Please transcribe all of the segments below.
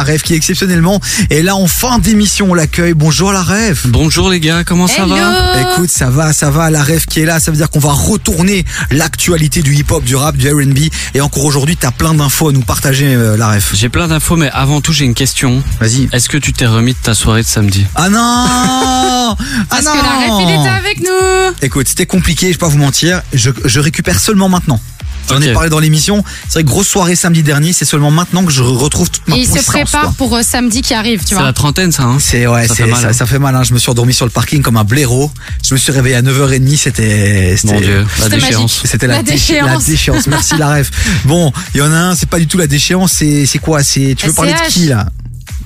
la rêve qui exceptionnellement est là en fin d'émission. On l'accueille. Bonjour la rêve. Bonjour les gars, comment ça Hello va? Écoute, ça va, ça va. La rêve qui est là, ça veut dire qu'on va retourner l'actualité du hip-hop, du rap, du R&B. Et encore aujourd'hui, t'as plein d'infos à nous partager, euh, la rêve. J'ai plein d'infos, mais avant tout, j'ai une question. Vas-y. Est-ce que tu t'es remis de ta soirée de samedi? Ah non Ah Parce non que la ref, il était avec nous Écoute, c'était compliqué, je vais pas vous mentir. Je, je récupère seulement maintenant. J'en ai parlé dans l'émission. C'est vrai que grosse soirée samedi dernier, c'est seulement maintenant que je retrouve toute ma Et il se prépare quoi. pour euh, samedi qui arrive, tu C'est vois. la trentaine, ça, hein C'est ouais, Ça c'est fait mal, ça, hein. ça fait mal. Hein. Je me suis endormi sur le parking comme un blaireau. Je me suis réveillé à 9h30. C'était c'était- Mon Dieu, la C'était déchéance. C'était la, La déchéance. La déchéance. Merci la ref. Bon, il y en a un, c'est pas du tout la déchéance. C'est c'est quoi? C'est tu veux parler de qui là?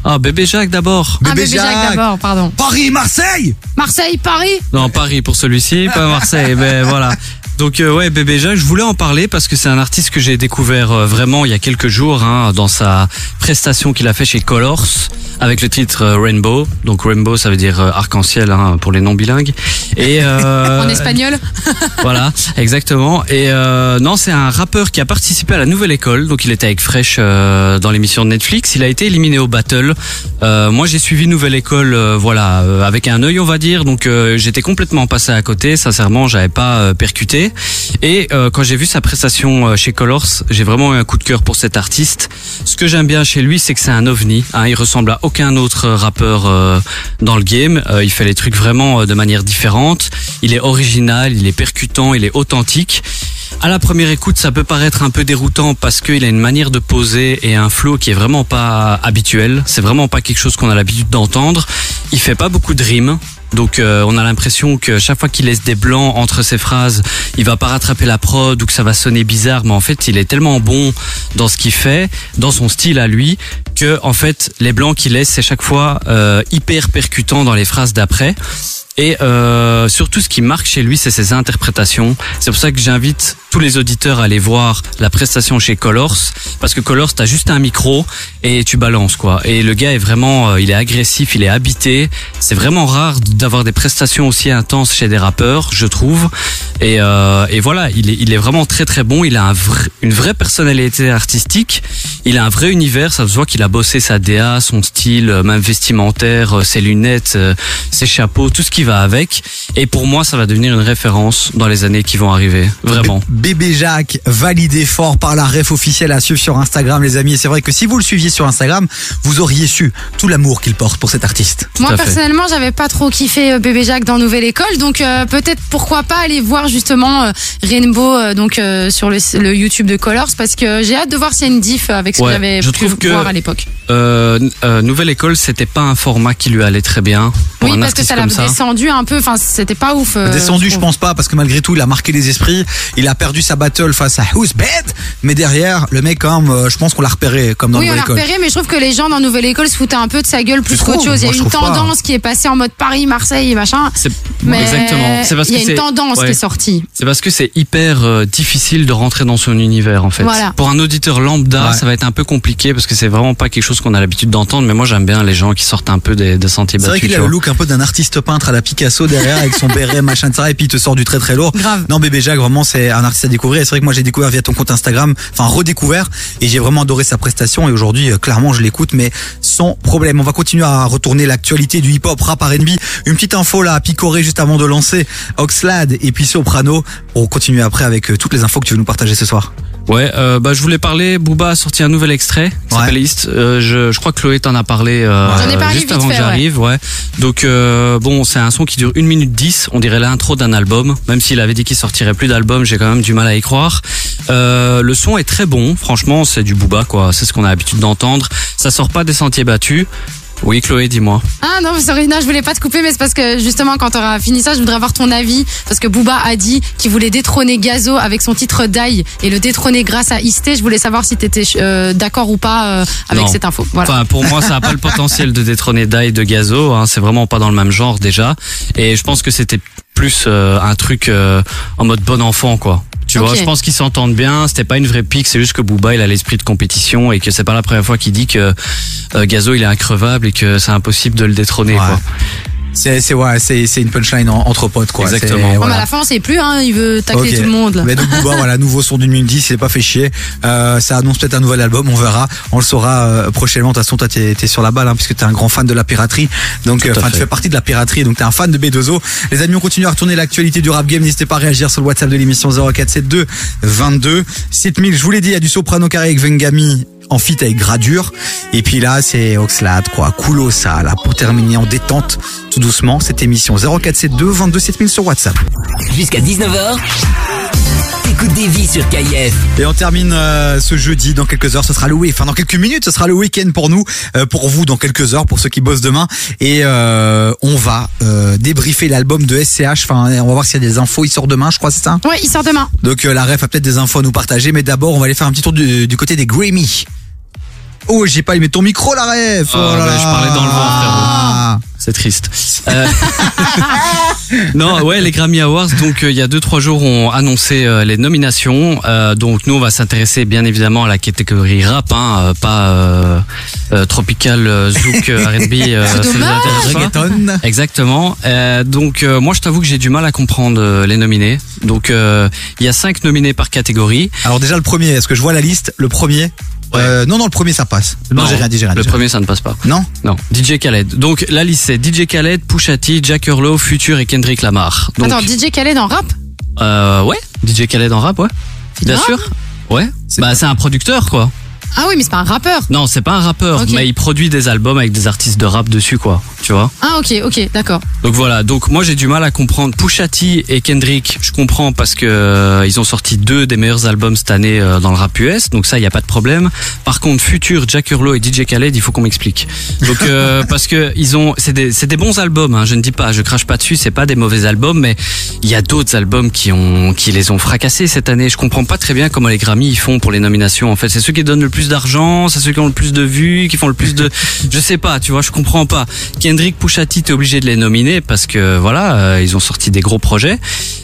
Ah, bébé Jacques d'abord. Ah, Bébé bébé Jacques Jacques. d'abord, pardon. Paris, Marseille? Marseille, Paris Non, Paris pour celui-ci, pas Marseille, mais voilà. Donc euh, ouais, bébé Jacques, je voulais en parler parce que c'est un artiste que j'ai découvert euh, vraiment il y a quelques jours hein, dans sa prestation qu'il a fait chez Colors avec le titre euh, Rainbow. Donc Rainbow, ça veut dire euh, arc-en-ciel hein, pour les non bilingues. Et euh, En espagnol Voilà, exactement. Et euh, non, c'est un rappeur qui a participé à la nouvelle école. Donc il était avec Fresh dans l'émission de Netflix. Il a été éliminé au battle. Euh, moi, j'ai suivi nouvelle école, euh, voilà, euh, avec un œil, on va dire. Donc euh, j'étais complètement passé à côté. Sincèrement, j'avais pas euh, Et euh, quand j'ai vu sa prestation euh, chez Colors, j'ai vraiment eu un coup de cœur pour cet artiste. Ce que j'aime bien chez lui, c'est que c'est un ovni. Hein, il ressemble à aucun autre rappeur euh, dans le game. Il fait les trucs vraiment de manière différente. Il est original, il est percutant, il est authentique. À la première écoute, ça peut paraître un peu déroutant parce qu'il a une manière de poser et un flow qui est vraiment pas habituel. C'est vraiment pas quelque chose qu'on a l'habitude d'entendre. Il fait pas beaucoup de rimes. Donc euh, on a l'impression que chaque fois qu'il laisse des blancs entre ses phrases, il va pas rattraper la prod ou que ça va sonner bizarre, mais en fait il est tellement bon dans ce qu'il fait, dans son style à lui, que en fait les blancs qu'il laisse c'est chaque fois euh, hyper percutant dans les phrases d'après. Et euh, surtout, ce qui marque chez lui, c'est ses interprétations. C'est pour ça que j'invite tous les auditeurs à aller voir la prestation chez Colors, parce que Colors, t'as juste un micro et tu balances quoi. Et le gars est vraiment, euh, il est agressif, il est habité. C'est vraiment rare d'avoir des prestations aussi intenses chez des rappeurs, je trouve. Et, euh, et voilà, il est, vraiment très très bon. Il a une vraie personnalité artistique. Il a un vrai univers. Ça se voit qu'il a bossé sa DA, son style, euh, même vestimentaire, euh, ses lunettes, euh, ses chapeaux, tout ce qui va avec. Et pour moi, ça va devenir une référence dans les années qui vont arriver. Vraiment. Bébé Jacques, validé fort par la ref officielle à suivre sur Instagram, les amis. Et c'est vrai que si vous le suiviez sur Instagram, vous auriez su tout l'amour qu'il porte pour cet artiste. Moi, personnellement, j'avais pas trop kiffé bébé Jacques dans Nouvelle École, donc euh, peut-être pourquoi pas aller voir justement euh, Rainbow euh, donc euh, sur le, le YouTube de Colors, parce que j'ai hâte de voir s'il y a une diff avec ce Ouais, que j'avais je pu trouve que- voir à l'époque. Euh, euh, Nouvelle école, c'était pas un format qui lui allait très bien pour Oui, un parce que ça l'a descendu un peu, enfin c'était pas ouf. euh, Descendu, je pense pas, parce que malgré tout, il a marqué les esprits. Il a perdu sa battle face à Who's Bad. Mais derrière, le mec, quand même, je pense qu'on l'a repéré, comme dans Oui, on Nouvelle l'a École. repéré, mais je trouve que les gens dans Nouvelle École se foutaient un peu de sa gueule plus qu'autre chose. Il y a une pas. tendance qui est passée en mode Paris, Marseille, machin. Mais exactement. C'est parce il y a une tendance ouais. qui est sortie. C'est parce que c'est hyper euh, difficile de rentrer dans son univers en fait. Voilà. Pour un auditeur lambda, Ouais. ça va être un peu compliqué parce que c'est vraiment pas quelque chose qu'on a l'habitude d'entendre. Mais moi j'aime bien les gens qui sortent un peu des, des sentiers C'est vrai battus. qu'il a le look un peu d'un artiste peintre à la Picasso derrière avec son béret machin de ça et puis il te sort du très très lourd. Grave. Non bébé Jacques vraiment c'est un artiste à découvrir. Et C'est vrai que moi j'ai découvert via ton compte Instagram, enfin redécouvert et j'ai vraiment adoré sa prestation et aujourd'hui euh, clairement je l'écoute mais sans problème. On va continuer à retourner l'actualité du hip-hop, rap, R&B. Une petite info là à picorer juste avant de lancer Oxlade et puis Soprano. On continue après avec euh, toutes les infos que tu veux nous partager ce soir. Ouais, euh, bah je voulais parler. Booba a sorti un nouvel extrait qui Ouais. s'appelle East. Euh, je, je crois que Chloé t'en a parlé euh, parlé juste avant que fait, ouais. j'arrive. Ouais. Donc euh, bon, c'est un son qui dure 1 minute 10 On dirait l'intro d'un album. Même s'il avait dit qu'il sortirait plus d'albums, j'ai quand même du mal à y croire. Euh, le son est très bon. Franchement, c'est du Booba quoi. C'est ce qu'on a l'habitude d'entendre. Ça sort pas des sentiers battus. Oui, Chloé, dis-moi. Ah non, sorry, non, je voulais pas te couper, mais c'est parce que justement, quand tu auras fini ça, je voudrais avoir ton avis. Parce que Booba a dit qu'il voulait détrôner Gazo avec son titre Die et le détrôner grâce à Isté. Je voulais savoir si tu étais d'accord ou pas euh, avec Non. cette info. Voilà. Enfin, pour moi, ça n'a pas le potentiel de détrôner Dai de Gazo. Hein, c'est vraiment pas dans le même genre déjà. Et je pense que c'était plus euh, un truc euh, en mode bon enfant, quoi. Tu vois, Ok. je pense qu'ils s'entendent bien. C'était pas une vraie pique. C'est juste que Booba, il a l'esprit de compétition et que c'est pas la première fois qu'il dit que euh, Gazo, il est increvable et que c'est impossible de le détrôner, Ouais. quoi. C'est c'est ouais, c'est c'est une punchline en- entre potes quoi. Exactement. C'est- Bon, voilà. mais à la fin, on sait plus, hein, il veut tacler tout le monde. là. Mais donc Booba, voilà, nouveau son d'une minute 10, il s'est pas fait chier. Euh, ça annonce peut-être un nouvel album, on verra. On le saura euh, prochainement. De toute façon, toi, t'es t'es sur la balle, hein, puisque t'es un grand fan de la piraterie. Donc, euh, enfin, tu fais partie de la piraterie, donc t'es un fan de B2O. Les amis, on continue à retourner l'actualité du rap game. N'hésitez pas à réagir sur le WhatsApp de l'émission 0472 22 7000. Je vous l'ai dit, il y a du soprano carré avec Vengami en fit avec Gradure. Et puis là, c'est Oxlade, quoi. Là, pour terminer en détente, tout doucement, cette émission 0472 22 7000 sur WhatsApp. Jusqu'à 19h, des vies sur KIF. Et on termine euh, ce jeudi dans quelques heures. Ce sera le week, enfin dans quelques minutes, ce sera le week-end pour nous, euh, pour vous dans quelques heures, pour ceux qui bossent demain. Et euh, on va euh, débriefer l'album de SCH. Enfin, on va voir s'il y a des infos. Il sort demain, je crois, c'est ça? Ouais, il sort demain. Donc euh, la ref a peut-être des infos à nous partager, mais d'abord on va aller faire un petit tour du, du côté des Grammy. Oh, j'ai pas allumé ton micro, la ref. Ah, oh là bah, là. je parlais dans le vent, Ah. C'est triste. Euh, non, ouais, les Grammy Awards. Donc, euh, il y a deux trois jours, ont annoncé euh, les nominations. Euh, donc, nous, on va s'intéresser bien évidemment à la catégorie rap, hein, euh, pas euh, euh, tropical, euh, zouk, R&B. euh, C'est ça nous dommage. intéresse pas. Reggaeton. Exactement. Euh, donc euh, moi je t'avoue que j'ai du mal à comprendre euh, les nominés. Donc euh, il y a cinq nominés par catégorie. Alors déjà le premier, est-ce que je vois la liste? Le premier? Euh, non, non, le premier ça passe. Non, j'ai rien dit, j'ai rien Le dit. premier ça ne passe pas. Non. Non. DJ Khaled. Donc la liste c'est DJ Khaled, Pusha T, Jack Harlow, Future et Kendrick Lamar. Donc Attends, DJ Khaled en rap? Euh, ouais, DJ Khaled en rap ouais. Bien sûr. Ouais. Bah c'est un producteur quoi. Ah oui, mais c'est pas un rappeur. Non, c'est pas un rappeur, mais il produit des albums avec des artistes de rap dessus quoi. Tu vois. Ah ok, ok, d'accord. Donc voilà, donc moi j'ai du mal à comprendre Pusha T et Kendrick, je comprends parce que euh, ils ont sorti deux des meilleurs albums cette année euh, dans le rap US, donc ça il y a pas de problème. Par contre Future, Jack Harlow et DJ Khaled, il faut qu'on m'explique. Donc euh, parce que ils ont c'est des c'est des bons albums hein, je ne dis pas, je crache pas dessus, c'est pas des mauvais albums mais il y a d'autres albums qui ont qui les ont fracassés cette année. Je comprends pas très bien comment les Grammy ils font pour les nominations en fait, c'est ceux qui donnent le plus d'argent, c'est ceux qui ont le plus de vues, qui font le plus de je sais pas, tu vois, je comprends pas. Kendrick, Pusha T, t'es obligé de les nominer parce que voilà, euh, ils ont sorti des gros projets.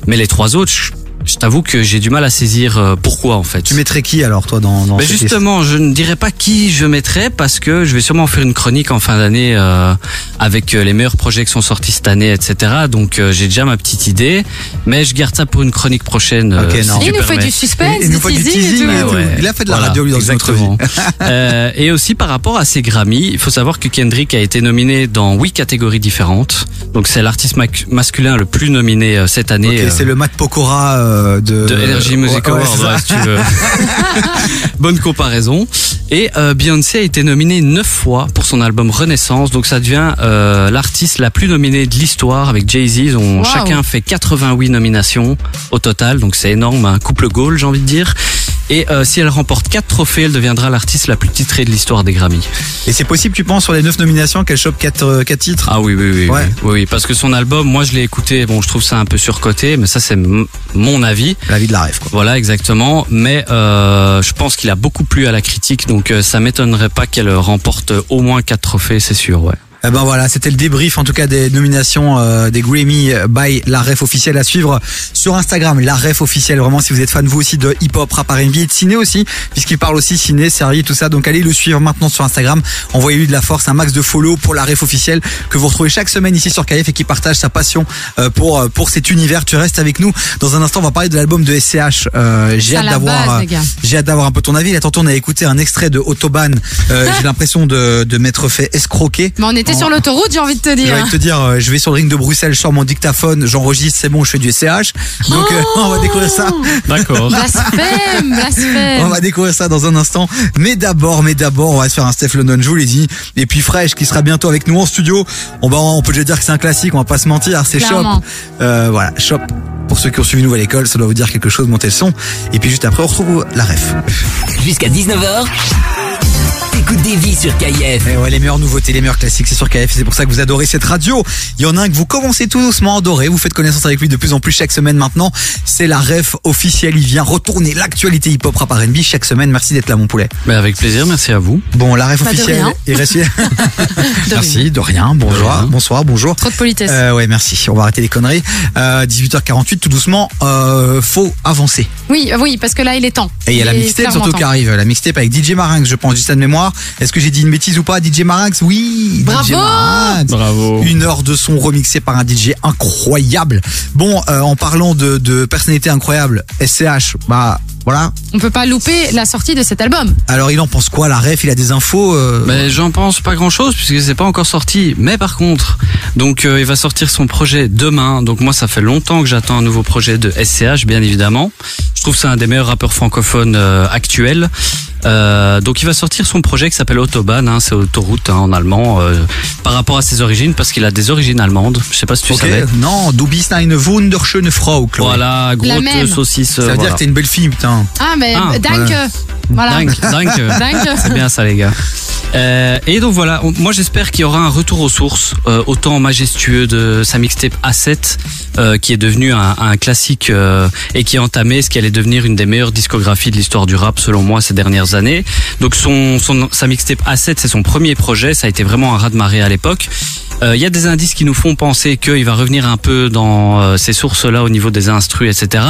Mais les trois autres, je, je t'avoue que j'ai du mal à saisir euh, pourquoi en fait. Tu mettrais qui alors toi dans, dans cette liste justement, je ne dirais pas qui je mettrais parce que je vais sûrement faire une chronique en fin d'année euh, avec euh, les meilleurs projets qui sont sortis cette année, etc. Donc euh, j'ai déjà ma petite idée, mais je garde ça pour une chronique prochaine. euh, Ok, si non. tu il nous fait du suspense, Il- nous fait du teasing et tout. et tout. Ouais. Il a fait de la Voilà, radio lui, dans une autre vie. exactement. Euh, et aussi par rapport à ces Grammy, il faut savoir que Kendrick a été nominé dans huit catégories différentes. Donc c'est l'artiste masculin le plus nominé euh, cette année. Ok, euh, c'est le Matt Pokora euh, de, de Energy Music Ouais, ouais, Award, c'est ça. ouais, si tu veux. Bonne comparaison. Et euh, Beyoncé a été nominée neuf fois pour son album Renaissance, donc ça devient euh, l'artiste la plus nominée de l'histoire avec Jay-Z. Ils ont Wow. chacun fait 88 nominations au total, donc c'est énorme, un couple goal j'ai envie de dire. Et euh, si elle remporte quatre trophées, elle deviendra l'artiste la plus titrée de l'histoire des Grammy. Et c'est possible, tu penses, sur les 9 nominations, qu'elle chope 4, quatre titres? Ah oui, oui, oui, Ouais. oui, oui, oui, parce que son album, moi je l'ai écouté, bon je trouve ça un peu surcoté, mais ça c'est mon avis. La vie de la rêve, quoi. Voilà, exactement. Mais euh, je pense qu'il a beaucoup plu à la critique, donc euh, ça m'étonnerait pas qu'elle remporte au moins quatre trophées, c'est sûr, ouais. Eh ben voilà, c'était le débrief en tout cas des nominations euh, des Grammy by la ref officielle à suivre sur Instagram, la ref officielle. Vraiment, si vous êtes fan vous aussi de hip hop, rap, R&B et de ciné aussi, puisqu'il parle aussi ciné, série, tout ça. Donc allez le suivre maintenant sur Instagram. Envoyez-lui de la force, un max de follow pour la ref officielle que vous retrouvez chaque semaine ici sur KF et qui partage sa passion euh, pour euh, pour cet univers. Tu restes avec nous. Dans un instant, on va parler de l'album de SCH. Euh, j'ai hâte d'avoir j'ai hâte d'avoir un peu ton avis. Là, tantôt, on a écouté un extrait de Autobahn. Euh, j'ai l'impression de, de m'être fait escroquer. Mais on était En- sur l'autoroute, j'ai envie de te J'ai dire. envie de te dire, euh, je vais sur le ring de Bruxelles, je sors mon dictaphone, j'enregistre, c'est bon, je fais du SCH. Donc euh, on va découvrir ça. D'accord. Blasphème, On blasphème. va découvrir ça dans un instant. Mais d'abord, mais d'abord, on va se faire un Steph London, je vous l'ai dit. Et puis Fresh qui sera bientôt avec nous en studio. On va, on peut déjà dire que c'est un classique, on va pas se mentir, c'est Shop. Euh, voilà, Shop. Pour ceux qui ont suivi Nouvelle École, ça doit vous dire quelque chose, montez le son. Et puis juste après, on retrouve la ref. Jusqu'à 19h, t'écoutes des vies sur. Et Eh ouais, les meilleures nouveautés, les meilleurs classiques, c'est sur KF. C'est pour ça que vous adorez cette radio. Il y en a un que vous commencez tout doucement à adorer. Vous faites connaissance avec lui de plus en plus chaque semaine maintenant. C'est la ref officielle. Il vient retourner l'actualité hip-hop rap R&B chaque semaine. Merci d'être là, mon poulet. Mais avec plaisir, merci à vous. Bon, la ref Bah, officielle. De merci, de rien. Bonjour, De rien. bonsoir, bonjour. Trop de politesse. Euh, ouais, merci. On va arrêter les conneries. Euh, 18h48, tout doucement. Euh, faut avancer. Oui, euh, oui, parce que là, il est temps. Et il y a la est mixtape surtout temps. qui arrive. La mixtape avec DJ Marinx, je pense, juste de mémoire. Est-ce que j'ai dit une bêtise ou pas DJ Marax Oui. Bravo DJ Marax. Bravo. Une heure de son remixé par un DJ incroyable. Bon, euh, en parlant de, de personnalité incroyable, SCH, bah voilà. On peut pas louper la sortie de cet album. Alors il en pense quoi La ref, il a des infos euh, Mais j'en pense pas grand chose puisque c'est pas encore sorti. Mais par contre, donc euh, il va sortir son projet demain. Donc moi ça fait longtemps que j'attends un nouveau projet de SCH bien évidemment. Je trouve que c'est un des meilleurs rappeurs francophones euh, actuels. Euh, donc il va sortir son projet qui s'appelle Autobahn, hein, c'est autoroute hein, en allemand, euh, par rapport à ses origines parce qu'il a des origines allemandes. Je sais pas si tu Ok. savais. Non, du bist eine wunderschöne Frau, Chloé. Voilà, grosse saucisse. Ça veut dire que t'es une belle fille, putain. Ah, mais Ah, danke. Voilà. Dingue, dingue. Danke. C'est bien ça les gars. Euh, et donc voilà, on- moi j'espère qu'il y aura un retour aux sources, euh, autant majestueux de sa mixtape A7, euh, qui est devenu un, un classique euh, et qui a entamé ce qui allait devenir une des meilleures discographies de l'histoire du rap selon moi ces dernières années. Donc son, son sa mixtape A7 c'est son premier projet, ça a été vraiment un raz de marée à l'époque. Euh, Il y a des indices qui nous font penser qu'il va revenir un peu dans euh, ces sources-là au niveau des instrus, etc.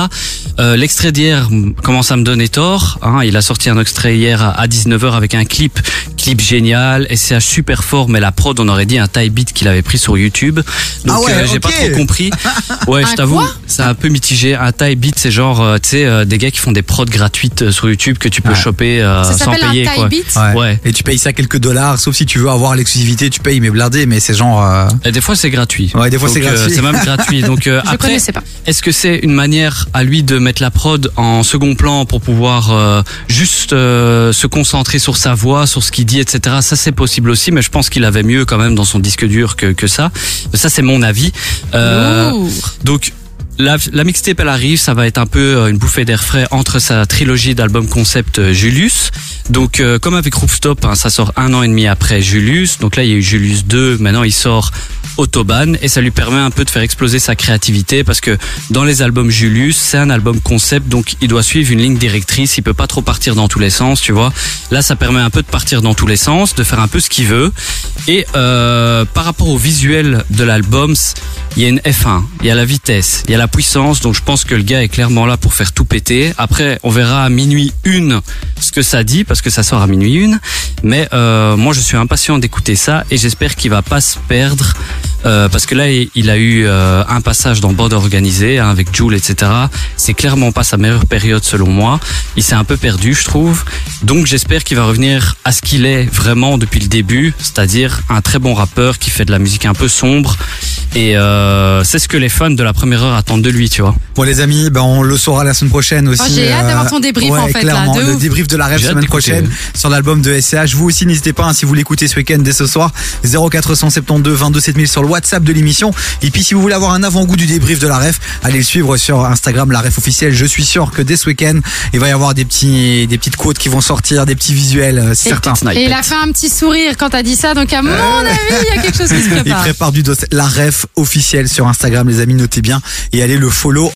Euh, L'extrait d'hier mm, commence à me donner tort. Hein, il a sorti un extrait hier à, à 19h avec un clip, clip génial, SCH super fort, mais la prod, on aurait dit un tie beat qu'il avait pris sur YouTube. Donc Ah ouais, euh, j'ai pas trop compris. Ouais, Un je t'avoue, c'est un peu mitigé. Un tie beat, c'est genre, euh, tu sais, euh, des gars qui font des prods gratuites euh, sur YouTube que tu peux Ouais. choper euh, Ça sans s'appelle un payer. tie quoi. beat. Ouais. Et tu payes ça quelques dollars, sauf si tu veux avoir l'exclusivité, tu payes mais blindé, mais c'est genre. euh, Et des fois c'est gratuit. Ouais, des fois, Donc, c'est euh, gratuit. c'est même gratuit. Donc euh, Je après, connaissais pas. est-ce que c'est une manière à lui de mettre la prod en second plan pour pouvoir euh, juste euh, se concentrer sur sa voix, sur ce qu'il dit, etc. Ça c'est possible aussi, mais je pense qu'il avait mieux quand même dans son disque dur que, que ça. Ça c'est mon avis. Euh, Lourd. donc la, la mixtape elle arrive, ça va être un peu euh, une bouffée d'air frais entre sa trilogie d'albums concept euh, Julius. Donc euh, comme avec Rooftop, hein, ça sort un an et demi après Julius. Donc là il y a eu Julius 2, maintenant il sort Autobahn et ça lui permet un peu de faire exploser sa créativité parce que dans les albums Julius, c'est un album concept donc il doit suivre une ligne directrice, il peut pas trop partir dans tous les sens, tu vois. Là ça permet un peu de partir dans tous les sens, de faire un peu ce qu'il veut et euh, par rapport au visuel de l'album, il y a une F1, il y a la vitesse, il y a la puissance, donc je pense que le gars est clairement là pour faire tout péter. Après, on verra à minuit une ce que ça dit, parce que ça sort à minuit une. Mais euh, moi, je suis impatient d'écouter ça et j'espère qu'il va pas se perdre. Euh, parce que là, il a eu euh, un passage dans Bande organisée hein, avec Joule, etc. C'est clairement pas sa meilleure période selon moi. Il s'est un peu perdu, je trouve. Donc j'espère qu'il va revenir à ce qu'il est vraiment depuis le début, c'est-à-dire un très bon rappeur qui fait de la musique un peu sombre. Et euh, c'est ce que les fans de la première heure attendent de lui, tu vois. Bon les amis, ben on le saura la semaine prochaine aussi. euh, Oh, j'ai hâte d'avoir ton débrief, ouais, en fait, là, clairement, de le ouf. débrief de la rêve semaine prochaine sur l'album de SCH. Vous aussi n'hésitez pas hein, si vous l'écoutez ce week-end dès ce soir 0472 22 7000 sur le WhatsApp de l'émission. Et puis si vous voulez avoir un avant-goût du débrief de la ref, allez le suivre sur Instagram la ref officielle. Je suis sûr que dès ce week-end, il va y avoir des petits des petites quotes qui vont sortir, des petits visuels, euh, c'est Et- certain. Et il a fait un petit sourire quand t'as dit ça, donc à mon avis, il y a quelque chose qui se Il prépare. prépare du dos. La ref officielle sur Instagram, les amis, notez bien et allez le follow